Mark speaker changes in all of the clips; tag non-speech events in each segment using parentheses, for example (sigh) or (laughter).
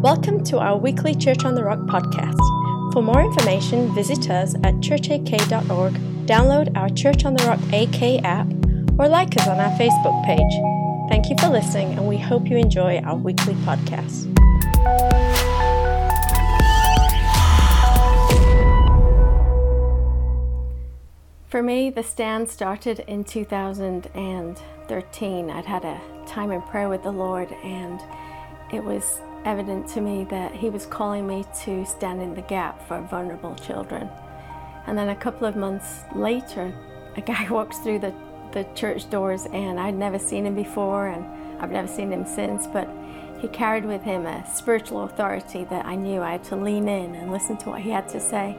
Speaker 1: Welcome to our weekly Church on the Rock podcast. For more information, visit us at churchak.org, download our Church on the Rock AK app, or like us on our Facebook page. Thank you for listening, and we hope you enjoy our weekly podcast. For me, the stand started in 2013. I'd had a time in prayer with the Lord, and it was evident to me that He was calling me to stand in the gap for vulnerable children. And then a couple of months later, a guy (laughs) walks through the, the church doors, and I'd never seen him before, and I've never seen him since, but he carried with him a spiritual authority that I knew I had to lean in and listen to what he had to say.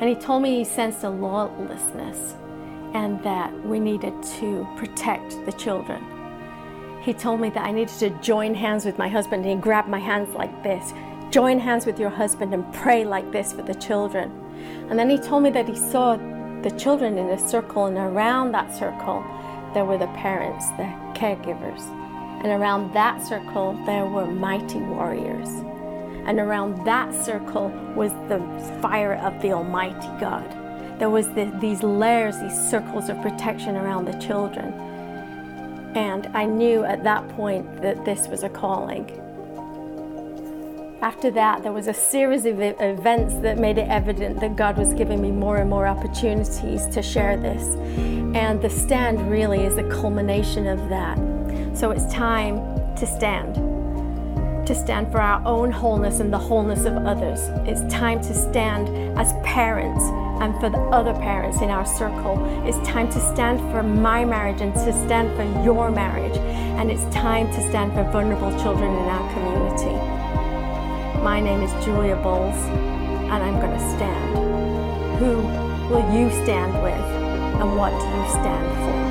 Speaker 1: And he told me he sensed a lawlessness and that we needed to protect the children. He told me that I needed to join hands with my husband, and he grabbed my hands like this join hands with your husband and pray like this for the children. And then he told me that he saw the children in a circle, and around that circle, there were the parents, the caregivers. And around that circle, there were mighty warriors. And around that circle was the fire of the Almighty God. There was the, these layers, these circles of protection around the children. And I knew at that point that this was a calling. After that, there was a series of events that made it evident that God was giving me more and more opportunities to share this. And the stand really is a culmination of that. So it's time to stand. To stand for our own wholeness and the wholeness of others. It's time to stand as parents and for the other parents in our circle. It's time to stand for my marriage and to stand for your marriage. And it's time to stand for vulnerable children in our community. My name is Julia Bowles, and I'm going to stand. Who will you stand with, and what do you stand for?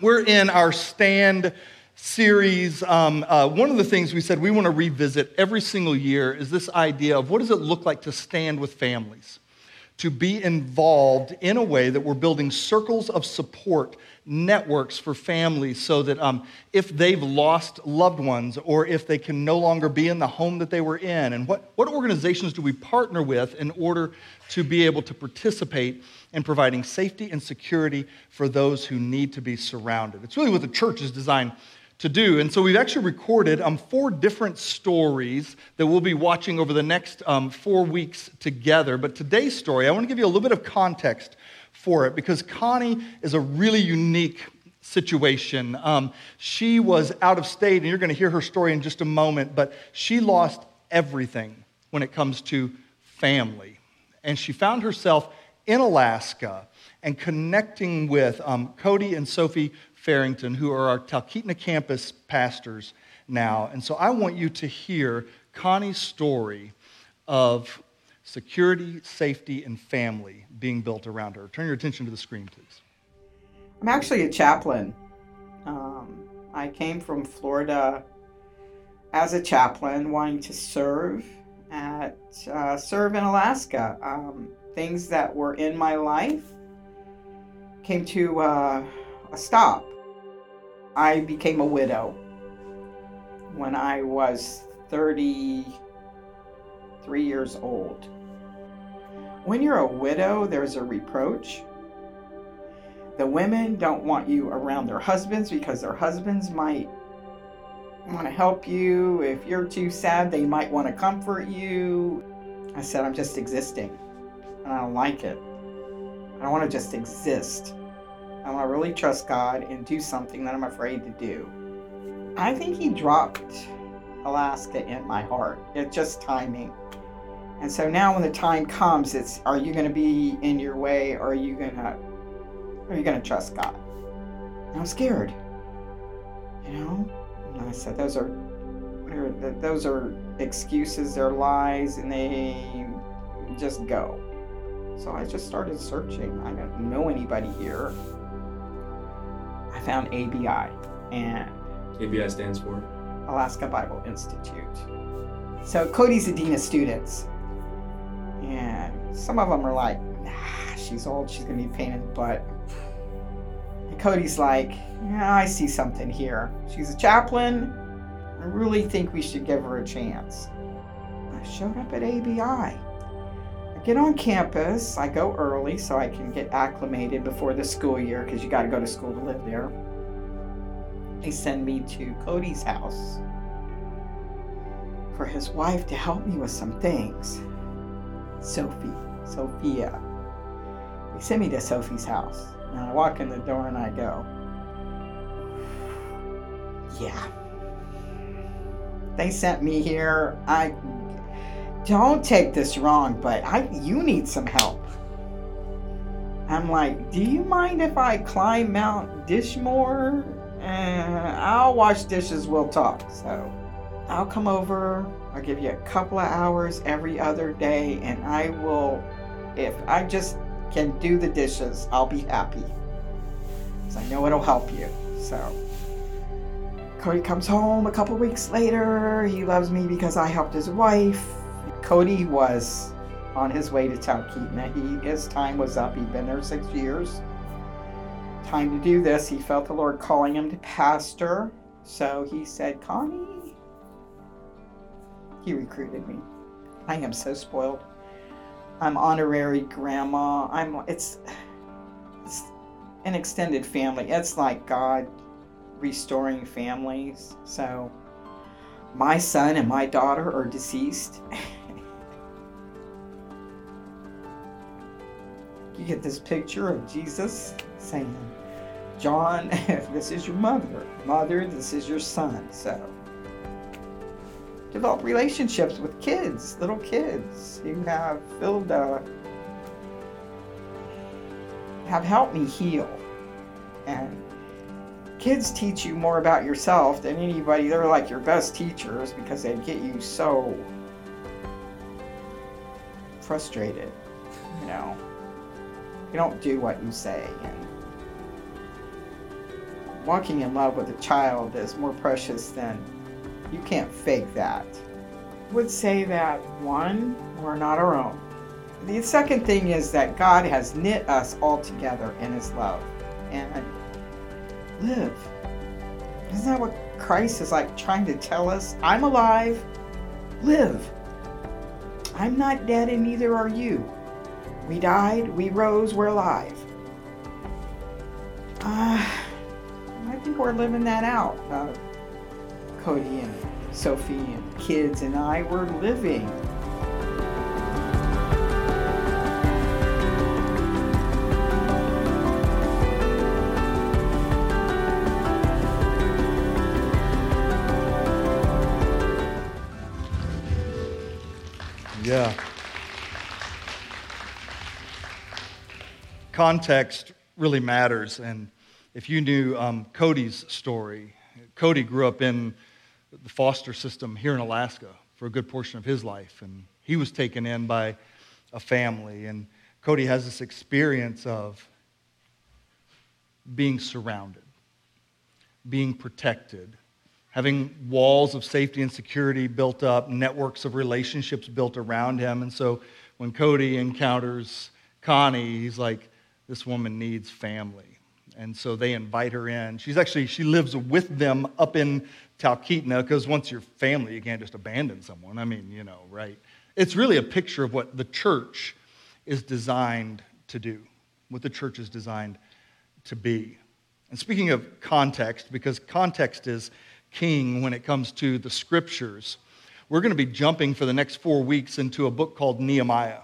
Speaker 2: We're in our stand series. Um, uh, one of the things we said we want to revisit every single year is this idea of what does it look like to stand with families? To be involved in a way that we're building circles of support, networks for families, so that um, if they've lost loved ones or if they can no longer be in the home that they were in, and what, what organizations do we partner with in order to be able to participate in providing safety and security for those who need to be surrounded? It's really what the church is designed to do. And so we've actually recorded um, four different stories that we'll be watching over the next um, four weeks together. But today's story, I want to give you a little bit of context for it because Connie is a really unique situation. Um, she was out of state, and you're going to hear her story in just a moment, but she lost everything when it comes to family. And she found herself in Alaska and connecting with um, Cody and Sophie Farrington, who are our Talkeetna campus pastors now. And so I want you to hear Connie's story of security, safety, and family being built around her. Turn your attention to the screen, please.
Speaker 3: I'm actually a chaplain. Um, I came from Florida as a chaplain, wanting to serve at uh, serve in Alaska. Um, things that were in my life came to uh, a stop. I became a widow when I was 33 years old. When you're a widow, there's a reproach. The women don't want you around their husbands because their husbands might want to help you. If you're too sad, they might want to comfort you. I said, I'm just existing, and I don't like it. I don't want to just exist. I want to really trust God and do something that I'm afraid to do. I think He dropped Alaska in my heart. It's just timing. And so now when the time comes, it's are you going to be in your way or are you going to are you going to trust God? And I'm scared. You know? And I said those are those are excuses, they're lies and they just go. So I just started searching. I don't know anybody here. I found ABI and
Speaker 4: ABI stands for
Speaker 3: Alaska Bible Institute. So Cody's a dean of students. And some of them are like, nah, she's old, she's gonna be a pain in the butt. And Cody's like, yeah, I see something here. She's a chaplain. I really think we should give her a chance. I showed up at ABI. Get on campus. I go early so I can get acclimated before the school year because you got to go to school to live there. They send me to Cody's house for his wife to help me with some things. Sophie, Sophia. They send me to Sophie's house. And I walk in the door and I go, yeah. They sent me here. I don't take this wrong, but I you need some help. I'm like, do you mind if I climb Mount Dishmore? Uh, I'll wash dishes, we'll talk. So I'll come over, I'll give you a couple of hours every other day, and I will, if I just can do the dishes, I'll be happy. Because I know it'll help you. So Cody comes home a couple weeks later. He loves me because I helped his wife. Cody was on his way to Talkeetna. He his time was up. He'd been there six years. Time to do this. He felt the Lord calling him to pastor. So he said, Connie, he recruited me. I am so spoiled. I'm honorary grandma. I'm it's it's an extended family. It's like God restoring families. So my son and my daughter are deceased. (laughs) you get this picture of Jesus saying, John, (laughs) this is your mother. Mother, this is your son. So develop relationships with kids, little kids You have filled, uh, have helped me heal. And kids teach you more about yourself than anybody. They're like your best teachers because they get you so frustrated, you know. You don't do what you say. And walking in love with a child is more precious than you can't fake that. I would say that one, we're not our own. The second thing is that God has knit us all together in his love. And live. Isn't that what Christ is like trying to tell us? I'm alive. Live. I'm not dead, and neither are you. We died, we rose, we're alive. Uh, I think we're living that out. Uh, Cody and Sophie and kids and I were living
Speaker 2: Yeah. Context really matters. And if you knew um, Cody's story, Cody grew up in the foster system here in Alaska for a good portion of his life. And he was taken in by a family. And Cody has this experience of being surrounded, being protected, having walls of safety and security built up, networks of relationships built around him. And so when Cody encounters Connie, he's like, this woman needs family. And so they invite her in. She's actually, she lives with them up in Talkeetna because once you're family, you can't just abandon someone. I mean, you know, right? It's really a picture of what the church is designed to do, what the church is designed to be. And speaking of context, because context is king when it comes to the scriptures. We're going to be jumping for the next four weeks into a book called Nehemiah.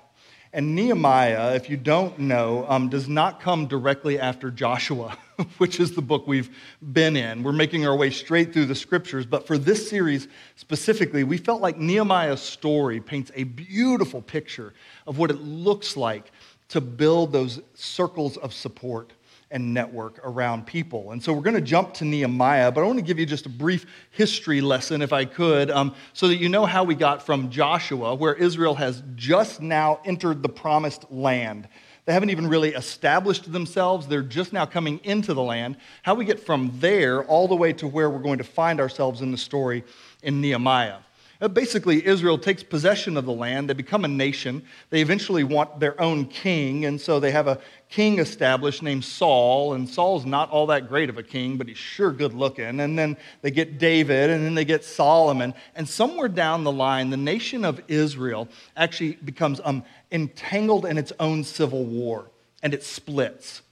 Speaker 2: And Nehemiah, if you don't know, um, does not come directly after Joshua, (laughs) which is the book we've been in. We're making our way straight through the scriptures, but for this series specifically, we felt like Nehemiah's story paints a beautiful picture of what it looks like to build those circles of support and network around people. And so we're going to jump to Nehemiah, but I want to give you just a brief history lesson, if I could, um, so that you know how we got from Joshua, where Israel has just now entered the promised land. They haven't even really established themselves, they're just now coming into the land. How we get from there all the way to where we're going to find ourselves in the story in Nehemiah. Uh, basically, Israel takes possession of the land. They become a nation. They eventually want their own king, and so they have a king established named Saul. And Saul's not all that great of a king, but he's sure good looking. And then they get David, and then they get Solomon. And somewhere down the line, the nation of Israel actually becomes um, entangled in its own civil war, and it splits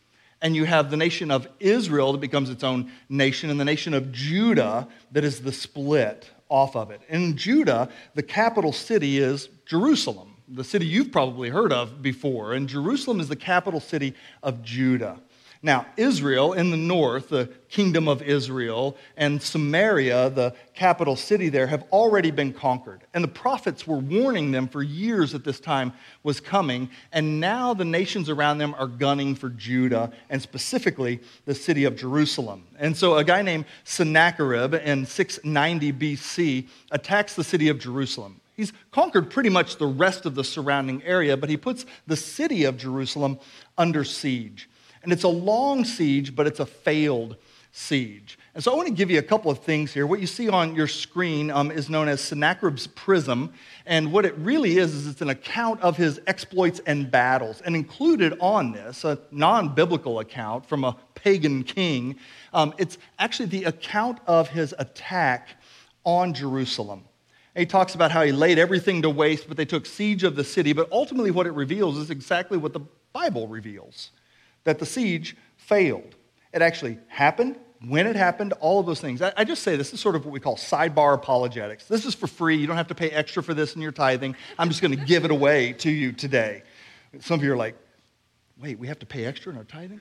Speaker 2: and you have the nation of Israel that becomes its own nation, and the nation of Judah that is the split off of it. In Judah, the capital city is Jerusalem, the city you've probably heard of before. And Jerusalem is the capital city of Judah. Now, Israel in the north, the kingdom of Israel, and Samaria, the capital city there, have already been conquered. And the prophets were warning them for years that this time was coming. And now the nations around them are gunning for Judah, and specifically the city of Jerusalem. And so a guy named Sennacherib in 690 BC attacks the city of Jerusalem. He's conquered pretty much the rest of the surrounding area, but he puts the city of Jerusalem under siege. And it's a long siege, but it's a failed siege. And so I want to give you a couple of things here. What you see on your screen um, is known as Sennacherib's Prism. And what it really is, is it's an account of his exploits and battles. And included on this, a non biblical account from a pagan king, um, it's actually the account of his attack on Jerusalem. He talks about how he laid everything to waste, but they took siege of the city. But ultimately, what it reveals is exactly what the Bible reveals that the siege failed. It actually happened, when it happened, all of those things. I, I, just say this is sort of what we call sidebar apologetics. This is for free. You don't have to pay extra for this in your tithing. I'm just going to give it away to you today. Some of you are like, wait, we have to pay extra in our tithing?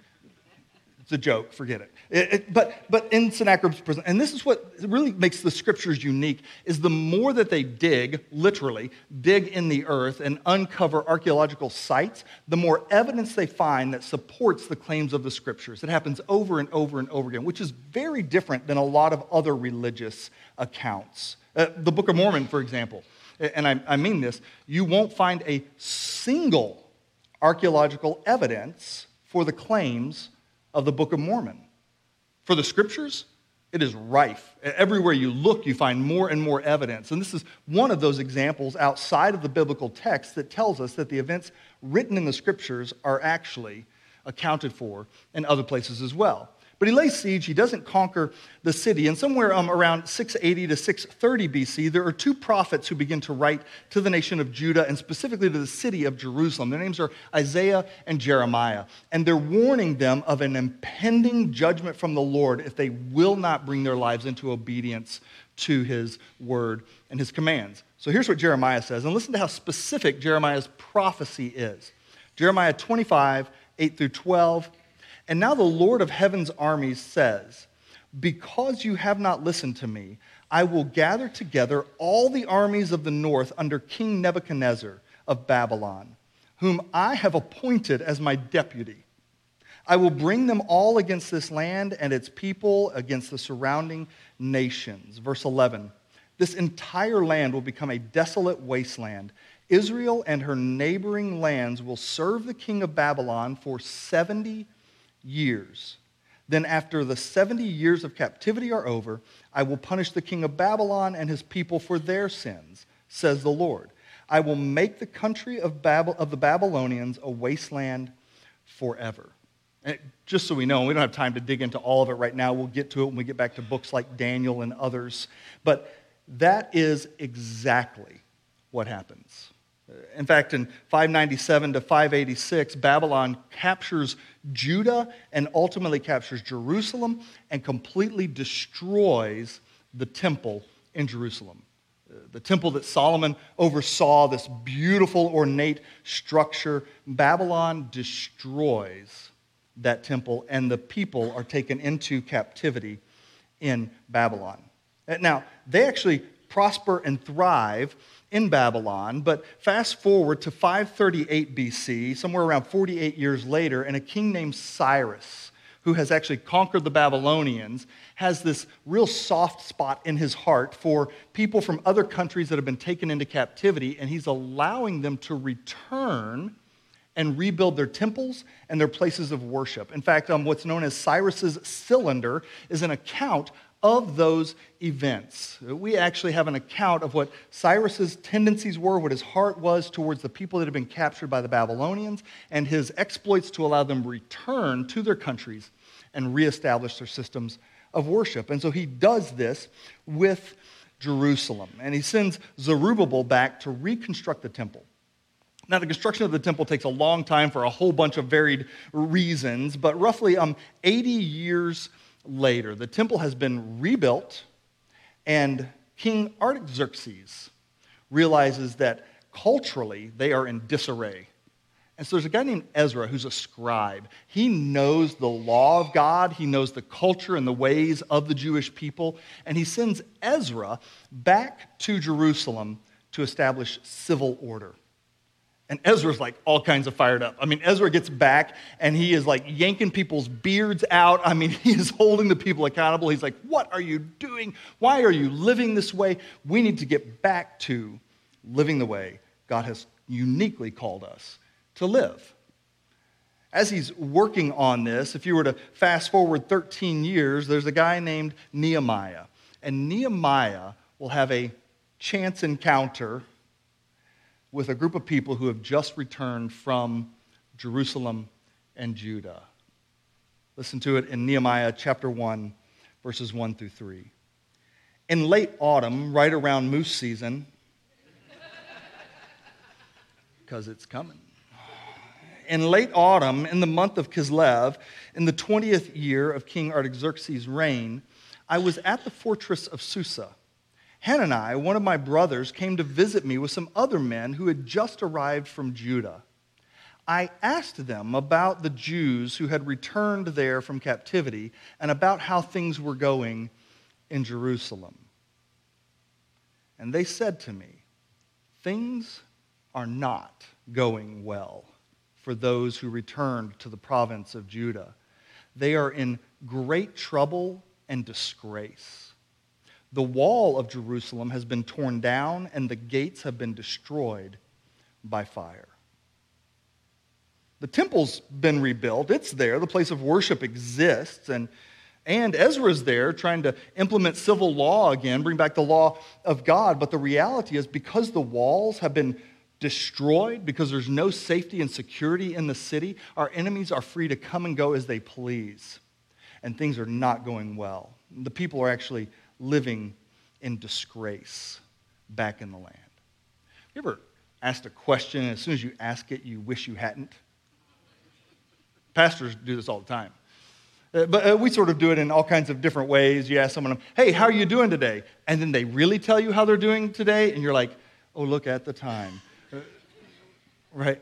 Speaker 2: It's a joke, forget it. it, it but, but in Sennacherib's Prism, and this is what really makes the scriptures unique, is the more that they dig, literally, dig in the earth and uncover archaeological sites, the more evidence they find that supports the claims of the scriptures. It happens over and over and over again, which is very different than a lot of other religious accounts. Uh, the Book of Mormon, for example, and I, I mean this, you won't find a single archaeological evidence for the claims of the Book of Mormon. For the scriptures, it is rife. Everywhere you look, you find more and more evidence. And this is one of those examples outside of the biblical text that tells us that the events written in the scriptures are actually accounted for in other places as well. But he lays siege, he doesn't conquer the city. And somewhere um, around 680 to 630 BC, there are two prophets who begin to write to the nation of Judah and specifically to the city of Jerusalem. Their names are Isaiah and Jeremiah. And they're warning them of an impending judgment from the Lord if they will not bring their lives into obedience to his word and his commands. So here's what Jeremiah says. And listen to how specific Jeremiah's prophecy is Jeremiah 25, 8 through 12. And now the Lord of heaven's armies says, Because you have not listened to me, I will gather together all the armies of the north under King Nebuchadnezzar of Babylon, whom I have appointed as my deputy. I will bring them all against this land and its people, against the surrounding nations. Verse 11 This entire land will become a desolate wasteland. Israel and her neighboring lands will serve the king of Babylon for 70 years. Then, after the 70 years of captivity are over, I will punish the king of Babylon and his people for their sins, says the Lord. I will make the country of, Bab- of the Babylonians a wasteland forever. And just so we know, we don't have time to dig into all of it right now. We'll get to it when we get back to books like Daniel and others. But that is exactly what happens. In fact, in 597 to 586, Babylon captures Judah and ultimately captures Jerusalem and completely destroys the temple in Jerusalem. Uh, the temple that Solomon oversaw, this beautiful, ornate structure, Babylon destroys that temple, and the people are taken into captivity in Babylon. Uh, now, they actually prosper and thrive in Babylon. But fast forward to 538 BC, somewhere around 48 years later, and a king named Cyrus, who has actually conquered the Babylonians, has this real soft spot in his heart for people from other countries that have been taken into captivity, and he's allowing them to return and rebuild their temples and their places of worship. In fact, um, what's known as Cyrus's cylinder is an account of those events. We actually have an account of what Cyrus's tendencies were, what his heart was towards the people that had been captured by the Babylonians, and his exploits to allow them return to their countries and reestablish their systems of worship. And so he does this with Jerusalem. And he sends Zerubbabel back to reconstruct the temple. Now, the construction of the temple takes a long time for a whole bunch of varied reasons, but roughly um, 80 years later, the temple has been rebuilt, and King Artaxerxes realizes that culturally they are in disarray. And so there's a guy named Ezra who's a scribe. He knows the law of God, he knows the culture and the ways of the Jewish people, and he sends Ezra back to Jerusalem to establish civil order. And Ezra's like all kinds of fired up. I mean, Ezra gets back and he is like yanking people's beards out. I mean, (laughs) he is holding the people accountable. He's like, What are you doing? Why are you living this way? We need to get back to living the way God has uniquely called us to live. As he's working on this, if you were to fast forward 13 years, there's a guy named Nehemiah. And Nehemiah will have a chance encounter with a group of people who have just returned from Jerusalem and Judah. Listen to it in Nehemiah chapter 1, verses 1 through 3. In late autumn, right around moose season, (laughs) because it's coming. In late autumn, in the month of Kislev, in the 20th year of King Artaxerxes' reign, I was at the fortress of Susa Hanani, one of my brothers, came to visit me with some other men who had just arrived from Judah. I asked them about the Jews who had returned there from captivity and about how things were going in Jerusalem. And they said to me, Things are not going well for those who returned to the province of Judah. They are in great trouble and disgrace. The wall of Jerusalem has been torn down, and the gates have been destroyed by fire. The temple's been rebuilt. It's there. The place of worship exists. And, and Ezra's there trying to implement civil law again, bring back the law of God. But the reality is, because the walls have been destroyed, because there's no safety and security in the city, our enemies are free to come and go as they please. And things are not going well. The people are actually living in disgrace back in the land. You ever asked a question, and as soon as you ask it, you wish you hadn't? Pastors do this all the time. Uh, but uh, we sort of do it in all kinds of different ways. You ask someone, hey, how are you doing today? And then they really tell you how they're doing today, and you're like, oh, look at the time. Uh, right?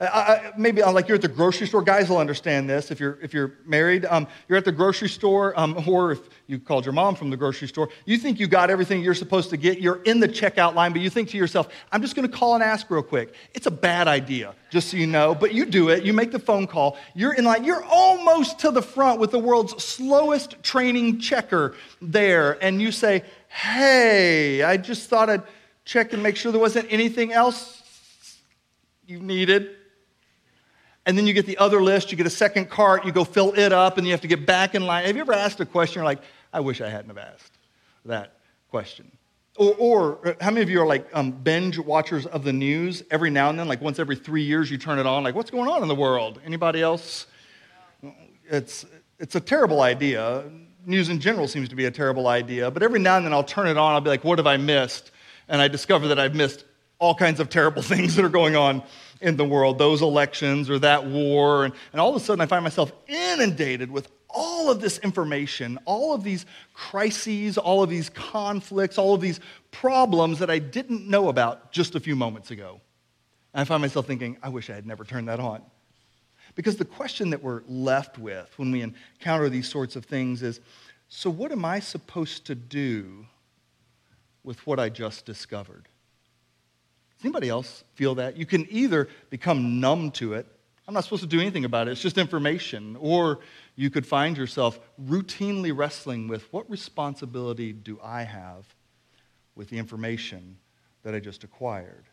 Speaker 2: I, maybe uh, like you're at the grocery store. Guys will understand this if you're, if you're married. Um, you're at the grocery store, um, or if you called your mom from the grocery store, you think you got everything you're supposed to get. You're in the checkout line, but you think to yourself, I'm just going to call and ask real quick. It's a bad idea, just so you know, but you do it. You make the phone call. You're in line. You're almost to the front with the world's slowest training checker there, and you say, Hey, I just thought I'd check and make sure there wasn't anything else you needed and then you get the other list, you get a second cart, you go fill it up, and you have to get back in line. Have you ever asked a question, you're like, I wish I hadn't have asked that question? Or, or uh, how many of you are like um, binge watchers of the news? Every now and then, like once every three years, you turn it on, like, what's going on in the world? Anybody else? It's, it's a terrible idea. News in general seems to be a terrible idea, but every now and then I'll turn it on, I'll be like, what have I missed? And I discover that I've missed all kinds of terrible (laughs) things that are going on in the world, those elections or that war. And, and all of a sudden, I find myself inundated with all of this information, all of these crises, all of these conflicts, all of these problems that I didn't know about just a few moments ago. And I find myself thinking, I wish I had never turned that on. Because the question that we're left with when we encounter these sorts of things is so, what am I supposed to do with what I just discovered? Does anybody else feel that? You can either become numb to it. I'm not supposed to do anything about it. It's just information. Or you could find yourself routinely wrestling with what responsibility do I have with the information that I just acquired?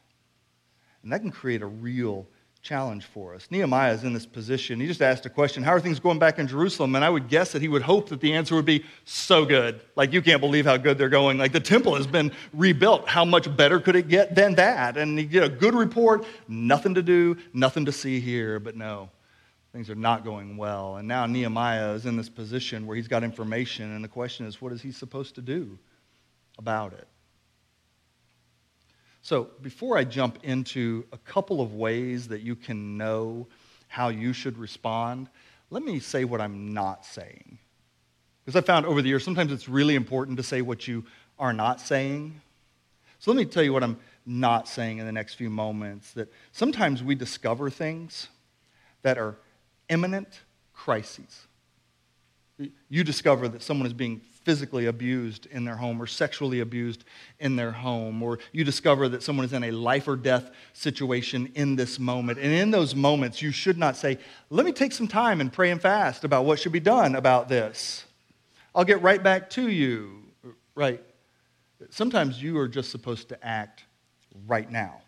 Speaker 2: And that can create a real challenge for us. Nehemiah is in this position. He just asked a question How are things going back in Jerusalem? And I would guess that he would hope that the answer would be so good. Like, you can't believe how good they're going. Like, the temple has been rebuilt. How much better could it get than that? And he get a good report, nothing to do, nothing to see here. But no, things are not going well. And now Nehemiah is in this position where he's got information. And the question is, what is he supposed to do about it? So, before I jump into a couple of ways that you can know how you should respond, let me say what I'm not saying. Because I found over the years, sometimes it's really important to say what you are not saying. So, let me tell you what I'm not saying in the next few moments that sometimes we discover things that are imminent crises. You discover that someone is being physically abused in their home or sexually abused in their home, or you discover that someone is in a life or death situation in this moment. And in those moments, you should not say, Let me take some time and pray and fast about what should be done about this. I'll get right back to you. Right? Sometimes you are just supposed to act right now.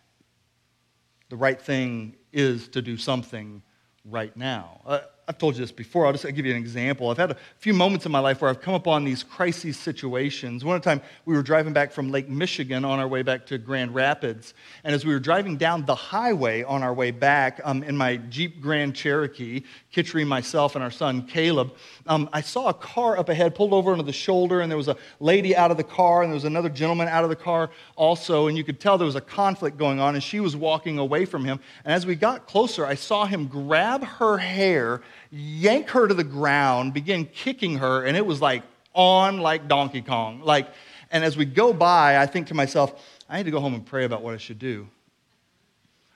Speaker 2: The right thing is to do something right now. Uh, I've told you this before. I'll just I'll give you an example. I've had a few moments in my life where I've come upon these crisis situations. One time we were driving back from Lake Michigan on our way back to Grand Rapids. And as we were driving down the highway on our way back um, in my Jeep Grand Cherokee, Kitchery, myself, and our son Caleb, um, I saw a car up ahead pulled over into the shoulder, and there was a lady out of the car, and there was another gentleman out of the car also. And you could tell there was a conflict going on, and she was walking away from him. And as we got closer, I saw him grab her hair yank her to the ground, begin kicking her, and it was like on like Donkey Kong. Like, and as we go by, I think to myself, I need to go home and pray about what I should do.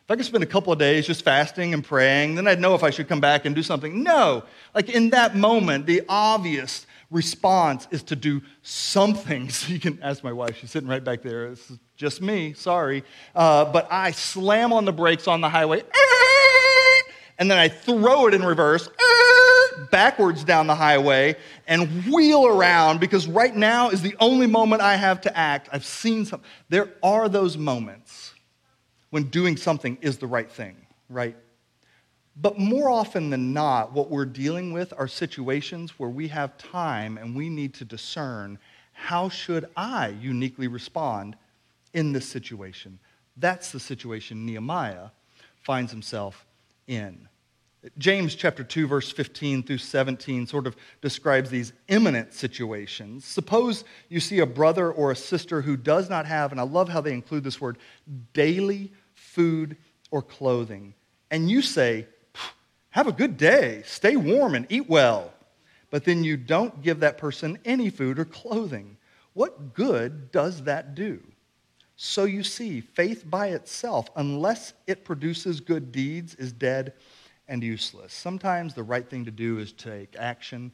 Speaker 2: If I could spend a couple of days just fasting and praying, then I'd know if I should come back and do something. No. Like in that moment, the obvious response is to do something. (laughs) So you can ask my wife, she's sitting right back there. This is just me, sorry. Uh, but I slam on the brakes on the highway (laughs) and then I throw it in reverse uh, backwards down the highway and wheel around because right now is the only moment I have to act. I've seen something. There are those moments when doing something is the right thing, right? But more often than not, what we're dealing with are situations where we have time and we need to discern how should I uniquely respond in this situation. That's the situation Nehemiah finds himself in. James chapter 2 verse 15 through 17 sort of describes these imminent situations. Suppose you see a brother or a sister who does not have and I love how they include this word daily food or clothing and you say have a good day, stay warm and eat well. But then you don't give that person any food or clothing. What good does that do? So you see, faith by itself, unless it produces good deeds, is dead and useless. Sometimes the right thing to do is take action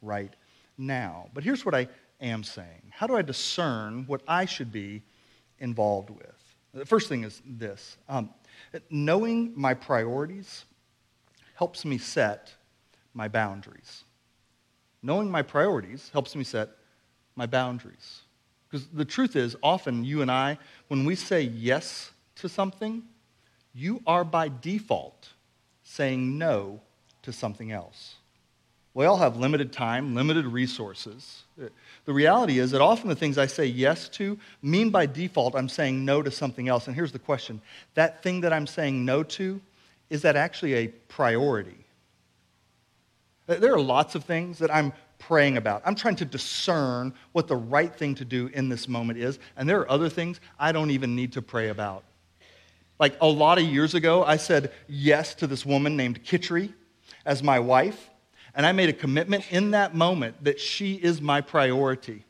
Speaker 2: right now. But here's what I am saying How do I discern what I should be involved with? The first thing is this um, knowing my priorities helps me set my boundaries. Knowing my priorities helps me set my boundaries. Because the truth is, often you and I, when we say yes to something, you are by default saying no to something else. We all have limited time, limited resources. The reality is that often the things I say yes to mean by default I'm saying no to something else. And here's the question that thing that I'm saying no to, is that actually a priority? There are lots of things that I'm praying about. I'm trying to discern what the right thing to do in this moment is. And there are other things I don't even need to pray about. Like a lot of years ago, I said yes to this woman named Kitchery as my wife. And I made a commitment in that moment that she is my priority.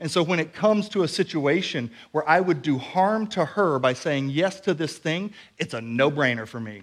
Speaker 2: And so when it comes to a situation where I would do harm to her by saying yes to this thing, it's a no brainer for me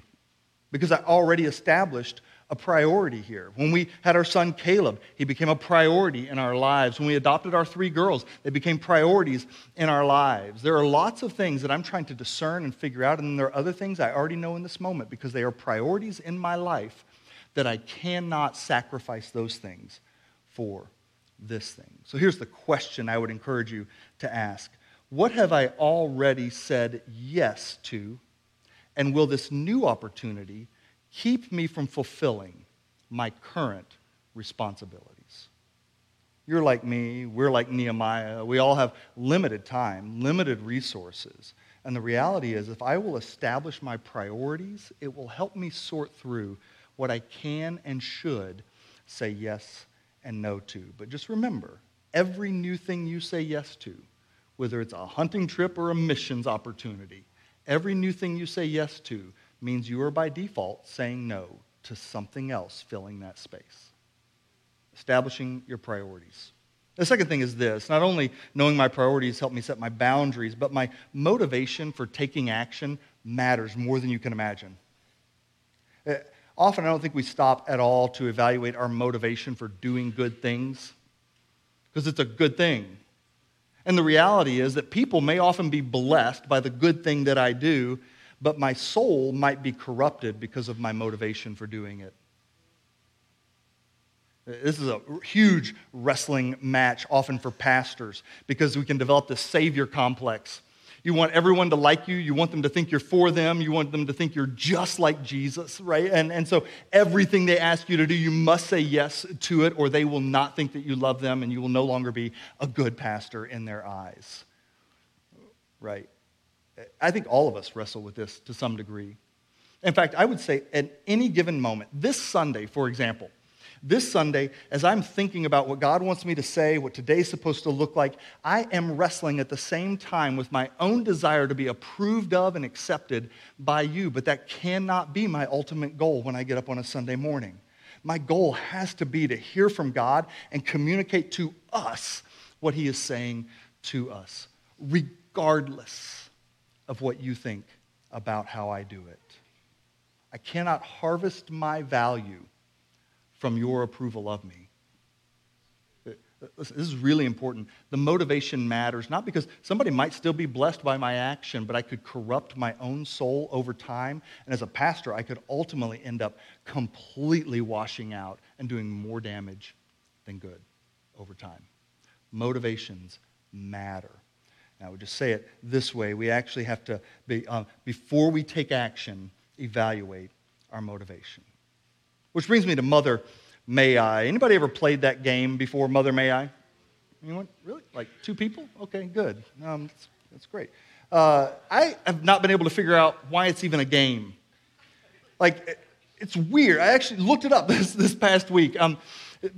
Speaker 2: because I already established a priority here. When we had our son Caleb, he became a priority in our lives. When we adopted our three girls, they became priorities in our lives. There are lots of things that I'm trying to discern and figure out, and there are other things I already know in this moment because they are priorities in my life that I cannot sacrifice those things for this thing. So here's the question I would encourage you to ask What have I already said yes to And will this new opportunity keep me from fulfilling my current responsibilities? You're like me, we're like Nehemiah. We all have limited time, limited resources. And the reality is, if I will establish my priorities, it will help me sort through what I can and should say yes and no to. But just remember, every new thing you say yes to, whether it's a hunting trip or a missions opportunity, every new thing you say yes to means you are by default saying no to something else filling that space. Establishing your priorities. The second thing is this not only knowing my priorities help me set my boundaries, but my motivation for taking action matters more than you can imagine. Uh, often, I don't think we stop at all to evaluate our motivation for doing good things because it's a good thing. And the reality is that people may often be blessed by the good thing that I do, but my soul might be corrupted because of my motivation for doing it. This is a huge wrestling match, often for pastors, because we can develop this savior complex. You want everyone to like you. You want them to think you're for them. You want them to think you're just like Jesus, right? And, and so everything they ask you to do, you must say yes to it, or they will not think that you love them and you will no longer be a good pastor in their eyes, right? I think all of us wrestle with this to some degree. In fact, I would say at any given moment, this Sunday, for example, this Sunday, as I'm thinking about what God wants me to say, what today's supposed to look like, I am wrestling at the same time with my own desire to be approved of and accepted by you. But that cannot be my ultimate goal when I get up on a Sunday morning. My goal has to be to hear from God and communicate to us what He is saying to us, regardless of what you think about how I do it. I cannot harvest my value from your approval of me. This is really important. The motivation matters, not because somebody might still be blessed by my action, but I could corrupt my own soul over time. And as a pastor, I could ultimately end up completely washing out and doing more damage than good over time. Motivations matter. I would just say it this way we actually have to, be, uh, before we take action, evaluate our motivation. Which brings me to Mother May I. Anybody ever played that game before, Mother May I? Anyone? Really? Like two people? Okay, good. Um, that's, that's, great. Uh, I have not been able to figure out why it's even a game. Like, it's weird. I actually looked it up (laughs) this, this past week. Um,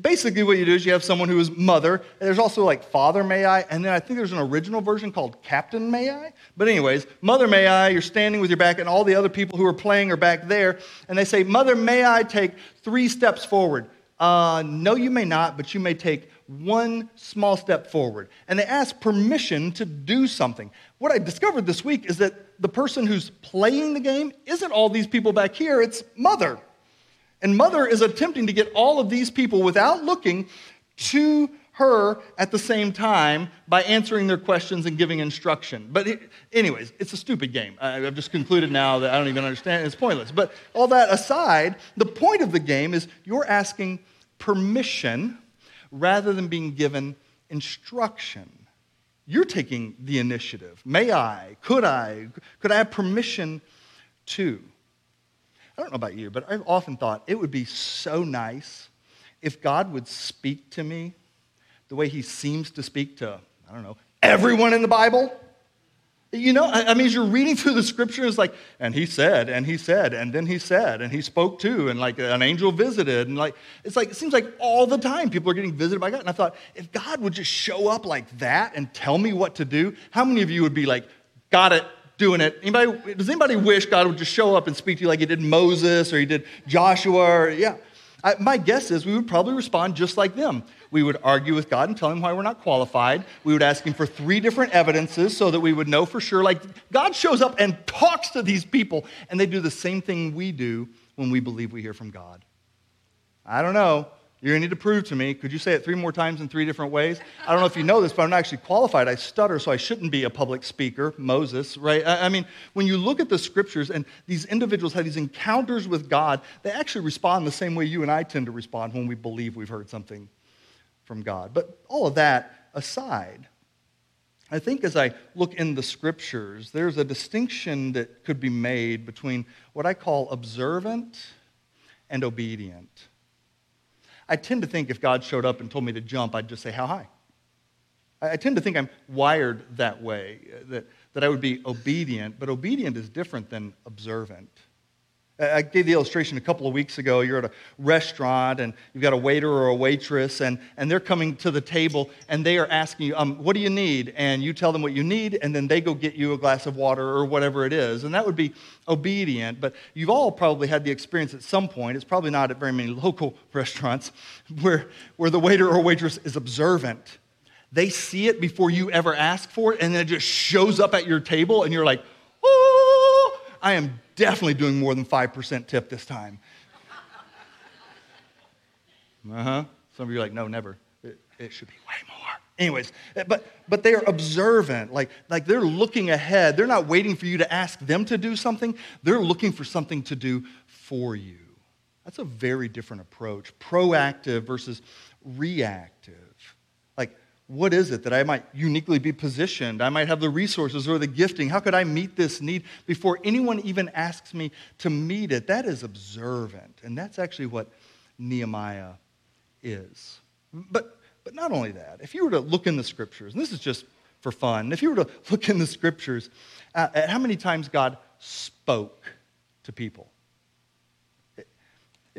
Speaker 2: basically what you do is you have someone who is mother there's also like father may i? And then i think there's an original version called captain may i? But anyways mother may i you're standing with your back and all the other people who are playing are back there and they say mother may i take three steps forward? Uh, no you may not but you may take one small step forward. And they ask permission to do something. What i discovered this week is that the person who's playing the game isn't all these people back here it's mother and mother is attempting to get all of these people without looking to her at the same time by answering their questions and giving instruction. But, it, anyways, it's a stupid game. I've just concluded now that I don't even understand. It's pointless. But all that aside, the point of the game is you're asking permission rather than being given instruction. You're taking the initiative. May I? Could I? Could I have permission to? I don't know about you, but I've often thought it would be so nice if God would speak to me the way he seems to speak to, I don't know, everyone in the Bible. You know, I mean, as you're reading through the scripture, it's like, and he said, and he said, and then he said, and he spoke too, and like an angel visited, and like, it's like, it seems like all the time people are getting visited by God. And I thought, if God would just show up like that and tell me what to do, how many of you would be like, got it, doing it. Anybody, does anybody wish God would just show up and speak to you like he did Moses or he did Joshua? Or, yeah. I, my guess is we would probably respond just like them. We would argue with God and tell him why we're not qualified. We would ask him for three different evidences so that we would know for sure. Like God shows up and talks to these people, and they do the same thing we do when we believe we hear from God. I don't know. You're going to need to prove to me. Could you say it three more times in three different ways? I don't know if you know this, but I'm not actually qualified. I stutter, so I shouldn't be a public speaker, Moses, right? I mean, when you look at the scriptures and these individuals have these encounters with God, they actually respond the same way you and I tend to respond when we believe we've heard something from God. But all of that aside, I think as I look in the scriptures, there's a distinction that could be made between what I call observant and obedient. I tend to think if God showed up and told me to jump, I'd just say, How high? I tend to think I'm wired that way, that, that I would be obedient, but obedient is different than observant. I gave the illustration a couple of weeks ago. You're at a restaurant and you've got a waiter or a waitress, and, and they're coming to the table and they are asking you, um, What do you need? And you tell them what you need, and then they go get you a glass of water or whatever it is. And that would be obedient. But you've all probably had the experience at some point, it's probably not at very many local (laughs) restaurants, where, where the waiter or waitress is observant. They see it before you ever ask for it, and then it just shows up at your table, and you're like, Oh, I am definitely doing more than 5% tip this time. Uh huh. Some of you are like, no, never. It, it, should be way more. Anyways, eh, but, but they are observant. Like, like they're looking ahead. They're not waiting for you to ask them to do something, they're looking for something to do for you. That's a very different approach proactive versus reactive what is it that I might uniquely be positioned? I might have the resources or the gifting. How could I meet this need before anyone even asks me to meet it? That is observant. And that's actually what Nehemiah is. But, but not only that, if you were to look in the scriptures, and this is just for fun, if you were to (laughs) look in the scriptures uh, at how many times God spoke to people,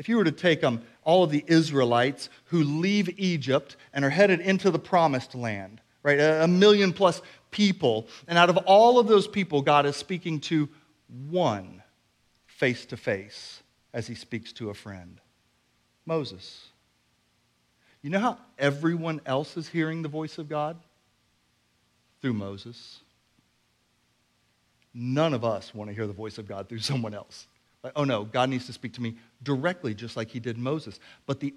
Speaker 2: if you were to take um, all of the Israelites who leave Egypt and are headed into the promised land, right? A, a million plus people. And out of all of those people, God is speaking to one face to face as he speaks to a friend Moses. You know how everyone else is hearing the voice of God? Through Moses. None of us want to hear the voice of God through someone else. Like, oh no, God needs to speak to me directly, just like he did Moses. But the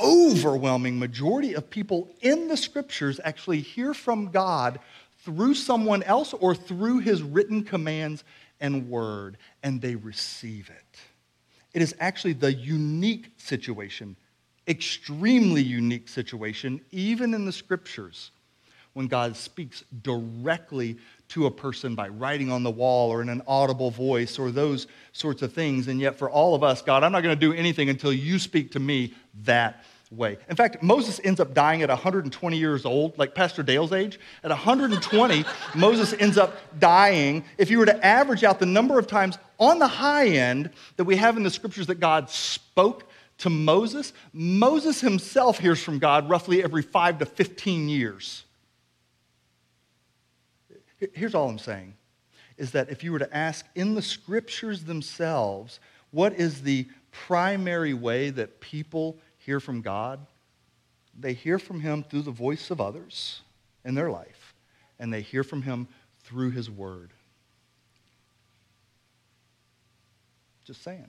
Speaker 2: overwhelming majority of people in the scriptures actually hear from God through someone else or through his written commands and word, and they receive it. It is actually the unique situation, extremely unique situation, even in the scriptures, when God speaks directly to a person by writing on the wall or in an audible voice or those sorts of things. And yet, for all of us, God, I'm not going to do anything until you speak to me that way. In fact, Moses ends up dying at 120 years old, like Pastor Dale's age. At 120, (laughs) Moses ends up dying. If you were to average out the number of times on the high end that we have in the scriptures that God spoke to Moses, Moses himself hears from God roughly every five to 15 years. Here's all I'm saying is that if you were to ask in the scriptures themselves, what is the primary way that people hear from God? They hear from Him through the voice of others in their life, and they hear from Him through His Word. Just saying.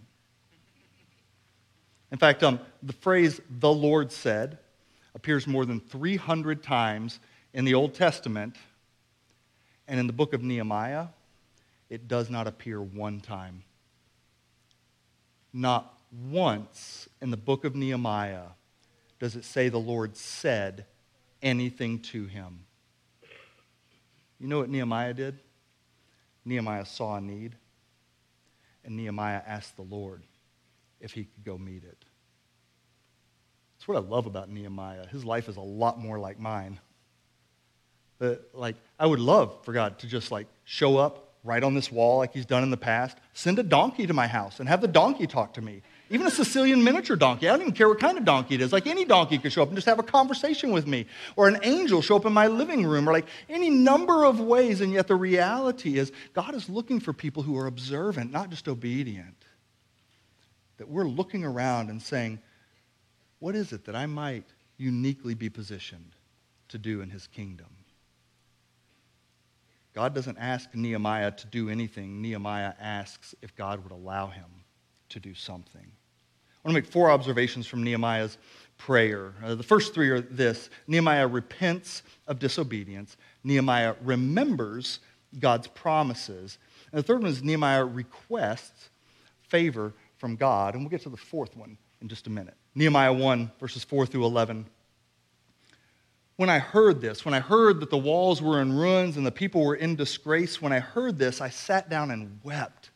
Speaker 2: In fact, um, the phrase the Lord said appears more than 300 times in the Old Testament and in the book of Nehemiah, it does not appear one time. Not once in the book of Nehemiah does it say the Lord said anything to him. You know what Nehemiah did? Nehemiah saw a need, and Nehemiah asked the Lord if he could go meet it. That's what I love about Nehemiah. His life is a lot more like mine like, I would love for God to just like show up right on this wall like he's done in the past, send a donkey to my house and have the donkey talk to me. Even a Sicilian miniature donkey. I don't even care what kind of donkey it is. Like any donkey could show up and just have a conversation with me. Or an angel show up in my living room, or like any number of ways. And yet the reality is, God is looking for people who are observant, not just obedient. That we're looking around and saying, what is it that I might uniquely be positioned to do in his kingdom? God doesn't ask Nehemiah to do anything. Nehemiah asks if God would allow him to do something. I want to make four observations from Nehemiah's prayer. Uh, the first three are this Nehemiah repents of disobedience, Nehemiah remembers God's promises, and the third one is Nehemiah requests favor from God. And we'll get to the fourth one in just a minute. Nehemiah 1, verses 4 through 11. When I heard this, when I heard that the walls were in ruins and the people were in disgrace, when I heard this, I sat down and wept.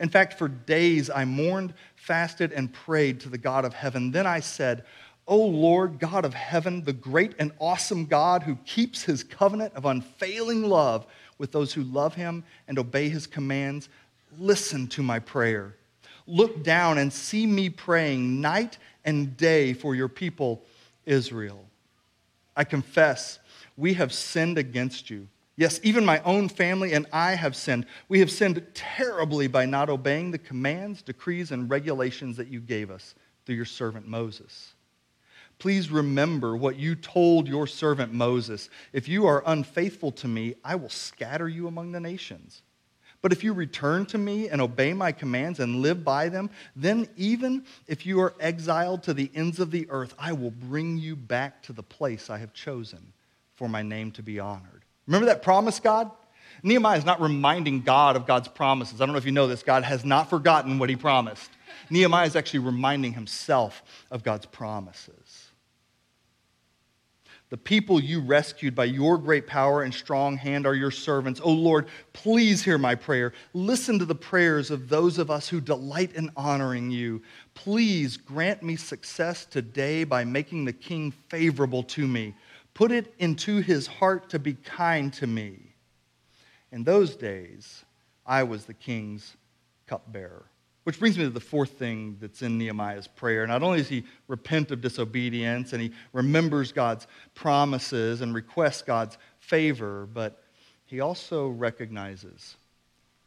Speaker 2: In fact, for days I mourned, fasted, and prayed to the God of heaven. Then I said, O Lord, God of heaven, the great and awesome God who keeps his covenant of unfailing love with those who love him and obey his commands, listen to my prayer. Look down and see me praying night and day for your people, Israel. I confess, we have sinned against you. Yes, even my own family and I have sinned. We have sinned terribly by not obeying the commands, decrees, and regulations that you gave us through your servant Moses. Please remember what you told your servant Moses. If you are unfaithful to me, I will scatter you among the nations. But if you return to me and obey my commands and live by them, then even if you are exiled to the ends of the earth, I will bring you back to the place I have chosen for my name to be honored. Remember that promise, God? Nehemiah is not reminding God of God's promises. I don't know if you know this. God has not forgotten what he promised. Nehemiah is actually reminding himself of God's promises the people you rescued by your great power and strong hand are your servants. Oh Lord, please hear my prayer. Listen to the prayers of those of us who delight in honoring you. Please grant me success today by making the king favorable to me. Put it into his heart to be kind to me. In those days, I was the king's cupbearer. Which brings me to the fourth thing that's in Nehemiah's prayer. Not only does he repent of disobedience and he remembers God's promises and requests God's favor, but he also recognizes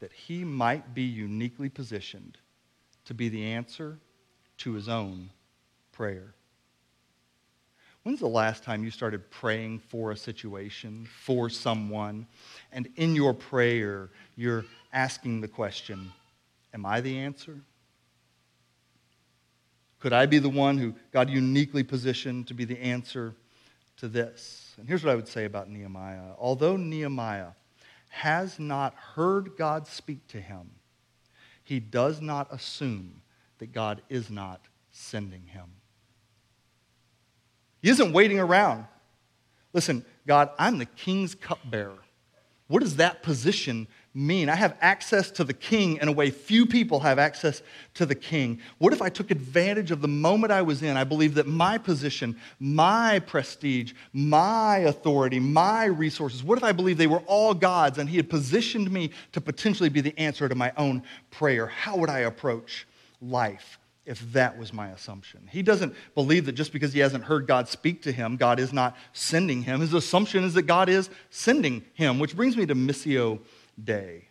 Speaker 2: that he might be uniquely positioned to be the answer to his own prayer. When's the last time you started praying for a situation, for someone, and in your prayer, you're asking the question, Am I the answer? Could I be the one who God uniquely positioned to be the answer to this? And here's what I would say about Nehemiah. Although Nehemiah has not heard God speak to him, he does not assume that God is not sending him. He isn't waiting around. Listen, God, I'm the king's cupbearer. What does that position mean? I have access to the king in a way few people have access to the king. What if I took advantage of the moment I was in? I believe that my position, my prestige, my authority, my resources, what if I believed they were all God's and he had positioned me to potentially be the answer to my own prayer? How would I approach life? if that was my assumption. He doesn't believe that just because he hasn't heard God speak to him, God is not sending him. His assumption is that God is sending him, which brings me to Missio Dei.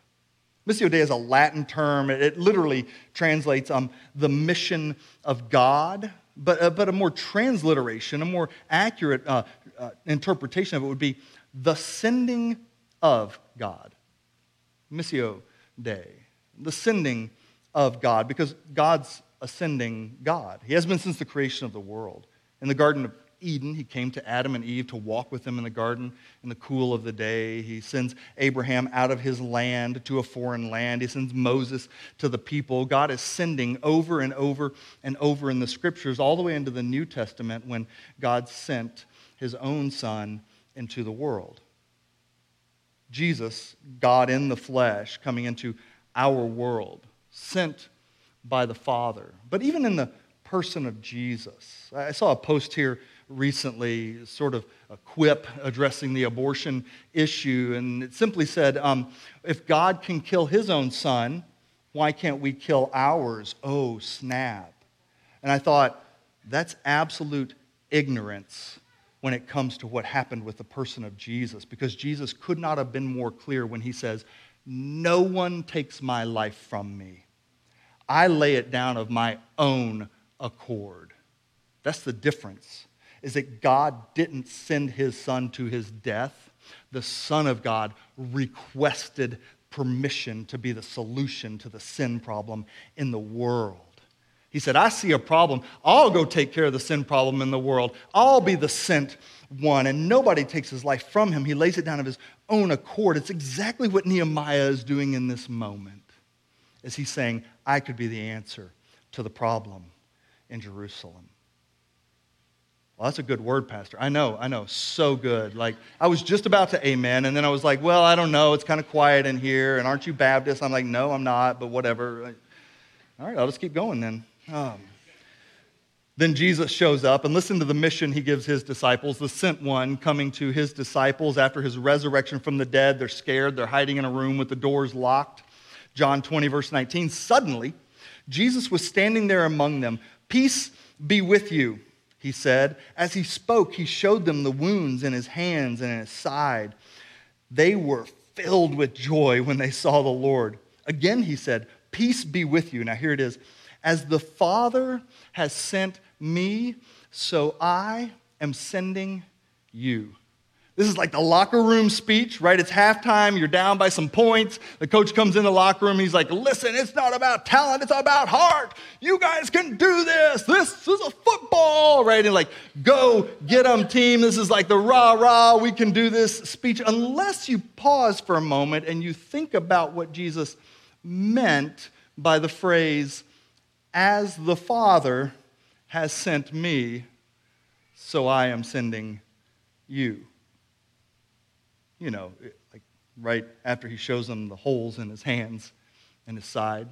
Speaker 2: Missio Dei is a Latin term. It literally translates um, the mission of God, but, uh, but a more transliteration, a more accurate uh, uh, interpretation of it would be the sending of God. Missio Dei. The sending of God, because God's ascending God. He has been since the creation of the world. In the Garden of Eden. He came to Adam and Eve to walk with them in the garden in the cool of the day. He sends Abraham out of his land to a foreign land. He sends Moses to the people. God is sending over and over and over in the scriptures, all the way into the New Testament when God sent his own son into the world. Jesus, God in the flesh, coming into our world, sent by the Father. But even in the person of Jesus, I saw a post here recently, sort of a quip addressing the abortion issue, and it simply said, um, If God can kill his own son, why can't we kill ours? Oh, snap. And I thought, that's absolute ignorance when it comes to what happened with the person of Jesus, because Jesus could not have been more clear when he says, No one takes my life from me. I lay it down of my own accord. That's the difference is that God didn't send his son to his death. The Son of God requested permission to be the solution to the sin problem in the world. He said, I see a problem. I'll go take care of the sin problem in the world. I'll be the sent one. And nobody takes his life from him. He lays it down of his own accord. It's exactly what Nehemiah is doing in this moment. as he's saying, I could be the answer to the problem in Jerusalem. Well, that's a good word, Pastor. I know, I know. So good. Like, I was just about to amen, and then I was like, well, I don't know. It's kind of quiet in here, and aren't you Baptist? I'm like, no, I'm not, but whatever. All right, I'll just keep going then. Um, then Jesus shows up, and listen to the mission he gives his disciples, the sent one coming to his disciples after his resurrection from the dead. They're scared, they're hiding in a room with the doors locked. John 20, verse 19. Suddenly, Jesus was standing there among them. Peace be with you he said. As he spoke, he showed them the wounds in his hands and in his side. They were filled with joy when they saw the Lord. Again, he said, Peace be with you. Now, here it is. As the Father has sent me, so I am sending you. This is like the locker room speech, right? It's halftime, you're down by some points. The coach comes in the locker room, he's like, Listen, it's not about talent, it's about heart. You guys can do this. This is a football, right? And like, go get them, team. This is like the rah rah, we can do this speech. Unless you pause for a moment and you think about what Jesus meant by the phrase, As the Father has sent me, so I am sending you you know, like right after he shows them the holes in his hands and his side,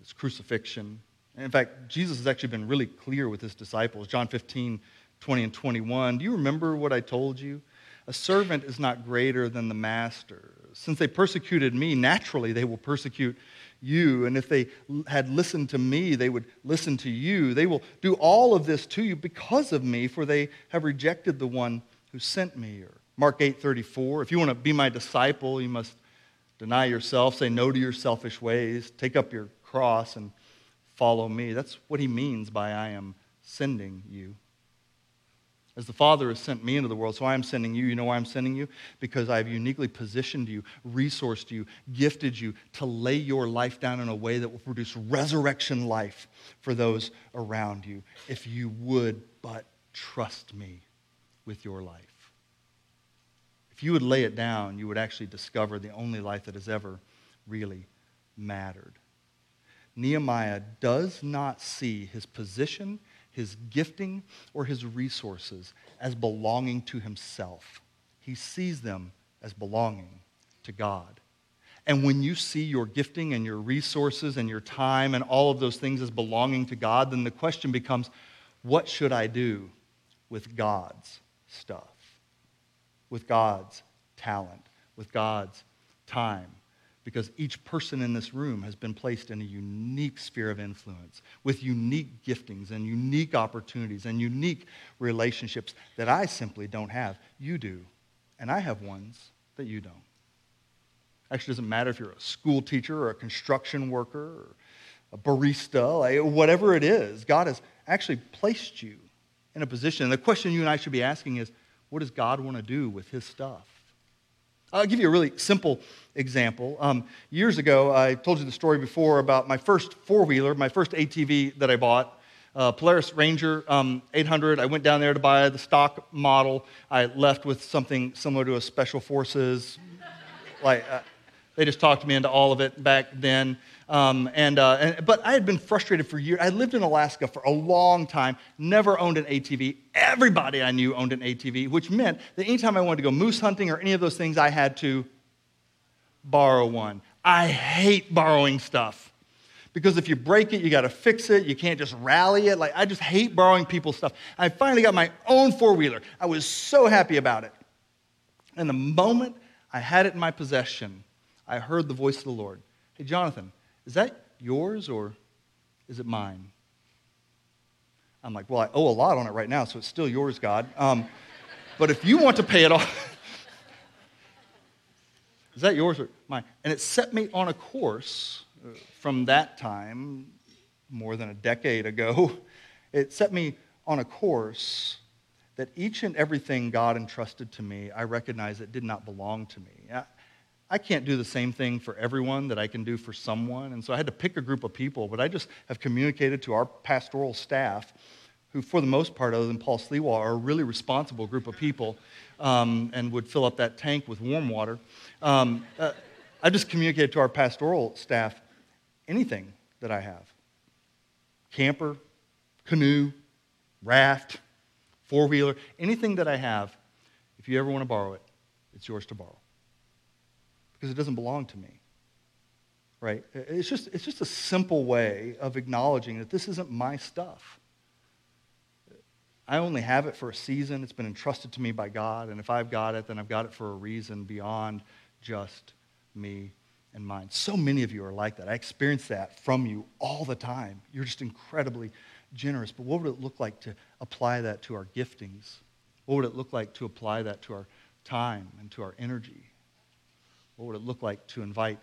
Speaker 2: his crucifixion. And in fact, Jesus has actually been really clear with his disciples. John 15, 20 and 21. Do you remember what I told you? A servant is not greater than the master. Since they persecuted me, naturally they will persecute you. And if they had listened to me, they would listen to you. They will do all of this to you because of me, for they have rejected the one who sent me. Or Mark 8 34, if you want to be my disciple, you must deny yourself, say no to your selfish ways, take up your cross, and follow me. That's what he means by I am sending you. As the Father has sent me into the world, so I am sending you. You know why I'm sending you? Because I have uniquely positioned you, resourced you, gifted you to lay your life down in a way that will produce resurrection life for those around you. If you would but trust me with your life. If you would lay it down, you would actually discover the only life that has ever really mattered. Nehemiah does not see his position, his gifting, or his resources as belonging to himself. He sees them as belonging to God. And when you see your gifting and your resources and your time and all of those things as belonging to God, then the question becomes what should I do with God's stuff, with God's talent, with God's time. Because each person in this room has been placed in a unique sphere of influence with unique giftings and unique opportunities and unique relationships that I simply don't have. You do. And I have ones that you don't. Actually, doesn't matter if you're a school teacher or a construction worker or a barista, whatever it is, God has actually placed you in a position. And the question you and I should be asking is what does God want to do with his stuff? I'll give you a really simple example. Um, years ago, I told you the story before about my first four wheeler, my first ATV that I bought. Uh, Polaris Ranger um, 800. I went down there to buy the stock model. I left with something similar to a Special Forces. like uh, they just talked me into all of it back then. Um, and, uh, and, but I had been frustrated for years. I lived in Alaska for a long time, never owned an ATV. Everybody I knew owned an ATV, which meant that anytime I wanted to go moose hunting or any of those things, I had to borrow one. I hate borrowing stuff because if you break it, you got to fix it. You can't just rally it. Like I just hate borrowing people's stuff. I finally got my own four wheeler. I was so happy about it. And the moment I had it in my possession, I heard the voice of the Lord. Hey, Jonathan, is that yours or is it mine? I'm like, Well, I owe a lot on it right now, so it's still yours, God. Um, but if you want to pay it off, (laughs) is that yours or mine? And it set me on a course uh, from that time, more than a decade ago. (laughs) It set me on a course that each and everything God entrusted to me, I recognize it did not belong to me. I can't do the same thing for everyone that I can do for someone. And so I had to pick a group of people, but I just have communicated to our pastoral staff, who, for the most part, other than Paul Sliwa, are a really responsible group of people um, and would fill up that tank with warm water. Um, uh, I just communicated to our pastoral staff anything that I have camper, canoe, raft, four wheeler, anything that I have, if you ever want to borrow it, it's yours to borrow. Because it doesn't belong to me. Right? It's just, it's just a simple way of acknowledging that this isn't my stuff. I only have it for a season. It's been entrusted to me by God. And if I've got it, then I've got it for a reason beyond just me and mine. So many of you are like that. I experience that from you all the time. You're just incredibly generous. But what would it look like to apply that to our giftings? What would it look like to apply that to our time and to our energy? What would it look like to invite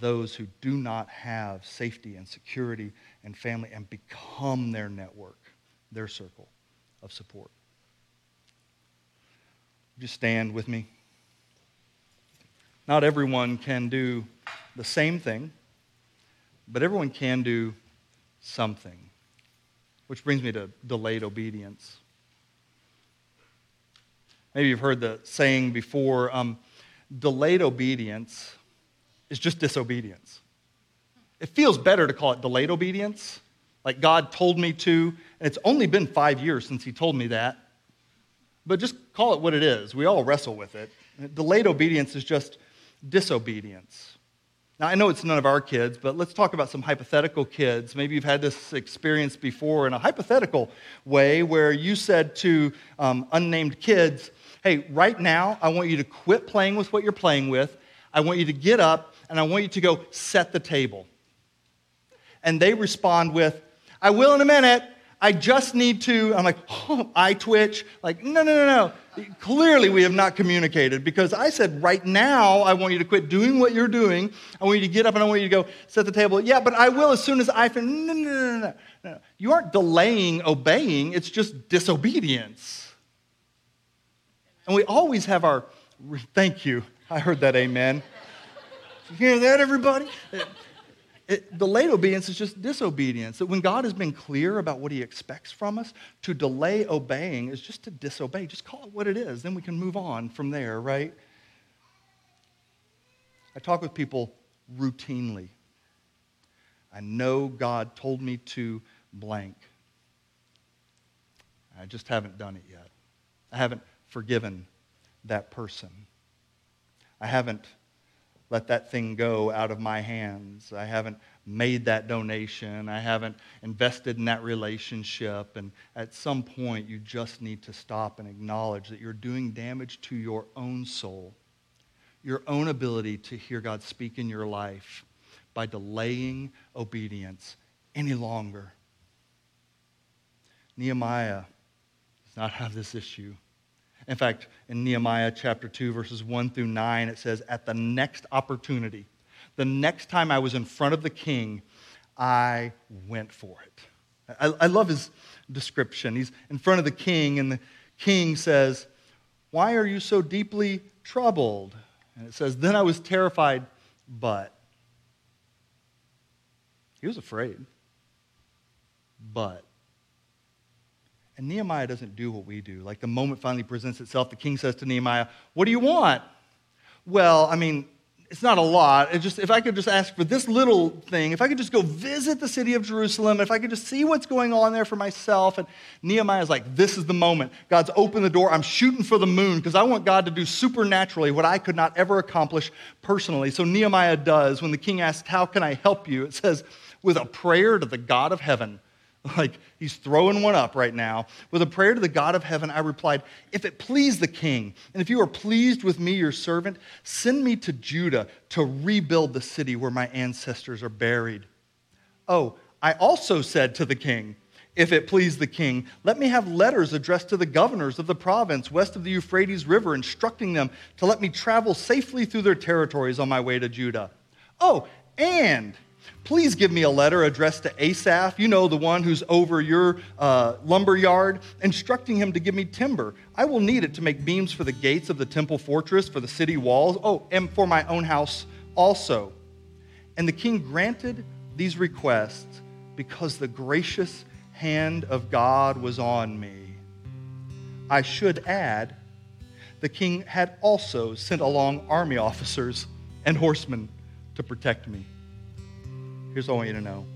Speaker 2: those who do not have safety and security and family and become their network, their circle? of support. Just stand with me. Not everyone can do the same thing, but everyone can do something. Which brings me to delayed obedience. Maybe you've heard the saying before um, delayed obedience is just disobedience. It feels better to call it delayed obedience like God told me to. And it's only been five years since He told me that. But just call it what it is. We all wrestle with it. Delayed obedience is just disobedience. Now, I know it's none of our kids, but let's talk about some hypothetical kids. Maybe you've had this experience before in a hypothetical way where you said to um, unnamed kids, Hey, right now, I want you to quit playing with what you're playing with. I want you to get up and I want you to go set the table. And they respond with, I will in a minute. I just need to. I'm like, oh, I twitch. Like, no, no, no, no. Clearly, we have not communicated because I said, right now, I want you to quit doing what you're doing. I want you to get up and I want you to go set the table. Yeah, but I will as soon as I finish. No, no, no, no, no. You aren't delaying obeying, it's just disobedience. And we always have our, thank you. I heard that amen. You hear that, everybody? It, delayed obedience is just disobedience. That when God has been clear about what he expects from us, to delay obeying is just to disobey. Just call it what it is. Then we can move on from there, right? I talk with people routinely. I know God told me to blank. I just haven't done it yet. I haven't forgiven that person. I haven't let that thing go out of my hands. I haven't made that donation. I haven't invested in that relationship. And at some point, you just need to stop and acknowledge that you're doing damage to your own soul, your own ability to hear God speak in your life by delaying obedience any longer. Nehemiah does not have this issue. In fact, in Nehemiah chapter 2, verses 1 through 9, it says, At the next opportunity, the next time I was in front of the king, I went for it. I, I love his description. He's in front of the king, and the king says, Why are you so deeply troubled? And it says, Then I was terrified, but. He was afraid, but. And Nehemiah doesn't do what we do. Like the moment finally presents itself, the king says to Nehemiah, What do you want? Well, I mean, it's not a lot. It just if I could just ask for this little thing, if I could just go visit the city of Jerusalem, if I could just see what's going on there for myself. And Nehemiah's like, this is the moment. God's opened the door. I'm shooting for the moon because I want God to do supernaturally what I could not ever accomplish personally. So Nehemiah does. When the king asks, How can I help you? It says, with a prayer to the God of heaven. Like he's throwing one up right now. With a prayer to the God of heaven, I replied, If it please the king, and if you are pleased with me, your servant, send me to Judah to rebuild the city where my ancestors are buried. Oh, I also said to the king, if it please the king, let me have letters addressed to the governors of the province west of the Euphrates River, instructing them to let me travel safely through their territories on my way to Judah. Oh, and Please give me a letter addressed to Asaph, you know, the one who's over your uh, lumber yard, instructing him to give me timber. I will need it to make beams for the gates of the temple fortress, for the city walls, oh, and for my own house also. And the king granted these requests because the gracious hand of God was on me. I should add, the king had also sent along army officers and horsemen to protect me. Here's what I want you to know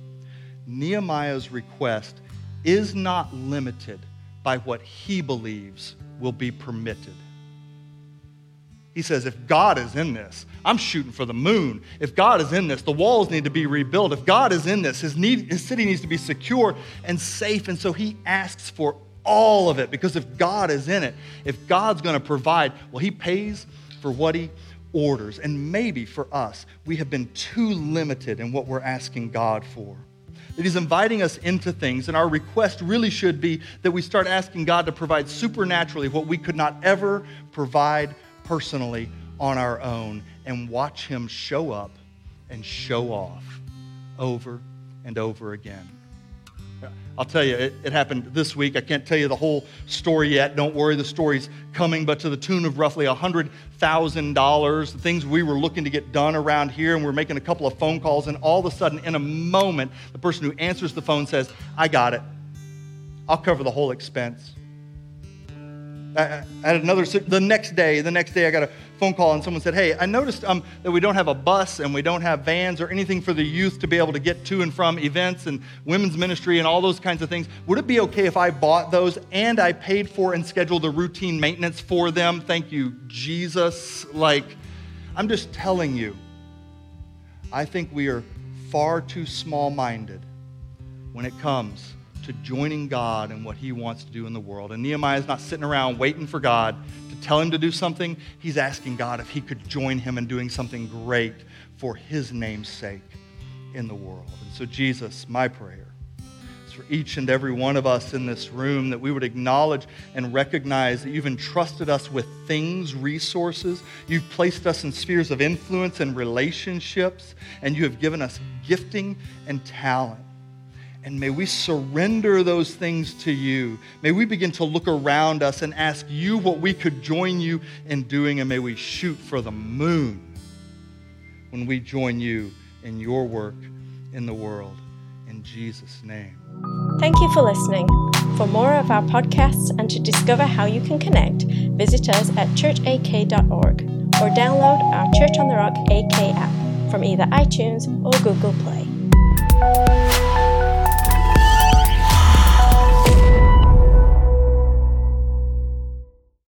Speaker 2: Nehemiah's request is not limited by what he believes will be permitted. He says, if God is in this, I'm shooting for the moon. If God is in this, the walls need to be rebuilt. If God is in this, his, need, his city needs to be secure and safe. And so he asks for all of it because if God is in it, if God's going to provide, well, he pays for what he orders. And maybe for us, we have been too limited in what we're asking God for. That He's inviting us into things, and our request really should be that we start asking God to provide supernaturally what we could not ever provide personally on our own and watch Him show up and show off over and over again. I'll tell you, it, it, happened this week. I can't tell you the whole story yet. Don't worry, the story's coming, but to the tune of roughly $100,000, the things we were looking to get done around here, and we're making a couple of phone calls, and all of a sudden, in a moment, the person who answers the phone says, I got it. I'll cover the whole expense. I, had another, the next day, the next day I got a phone call and someone said, Hey, I noticed um, that we don't have a bus and we don't have vans or anything for the youth to be able to get to and from events and women's ministry and all those kinds of things. Would it be okay if I bought those and I paid for and scheduled the routine maintenance for them? Thank you, Jesus. Like, I'm just telling you, I think we are far too small minded when it comes to joining God and what he wants to do in the world. And Nehemiah is not sitting around waiting for God to tell him to do something. He's asking God if he could join him in doing something great for his name's sake in the world. And so, Jesus, my prayer is for each and every one of us in this room that we would acknowledge and recognize that you've entrusted us with things, resources. You've placed us in spheres of influence and relationships, and you have given us gifting and talent. And may we surrender those things to you. May we begin to look around us and ask you what we could join you in doing. And may we shoot for the moon when we join you in your work in the world. In Jesus' name.
Speaker 1: Thank you for listening. For more of our podcasts and to discover how you can connect, visit us at churchak.org or download our Church on the Rock AK app from either iTunes or Google Play.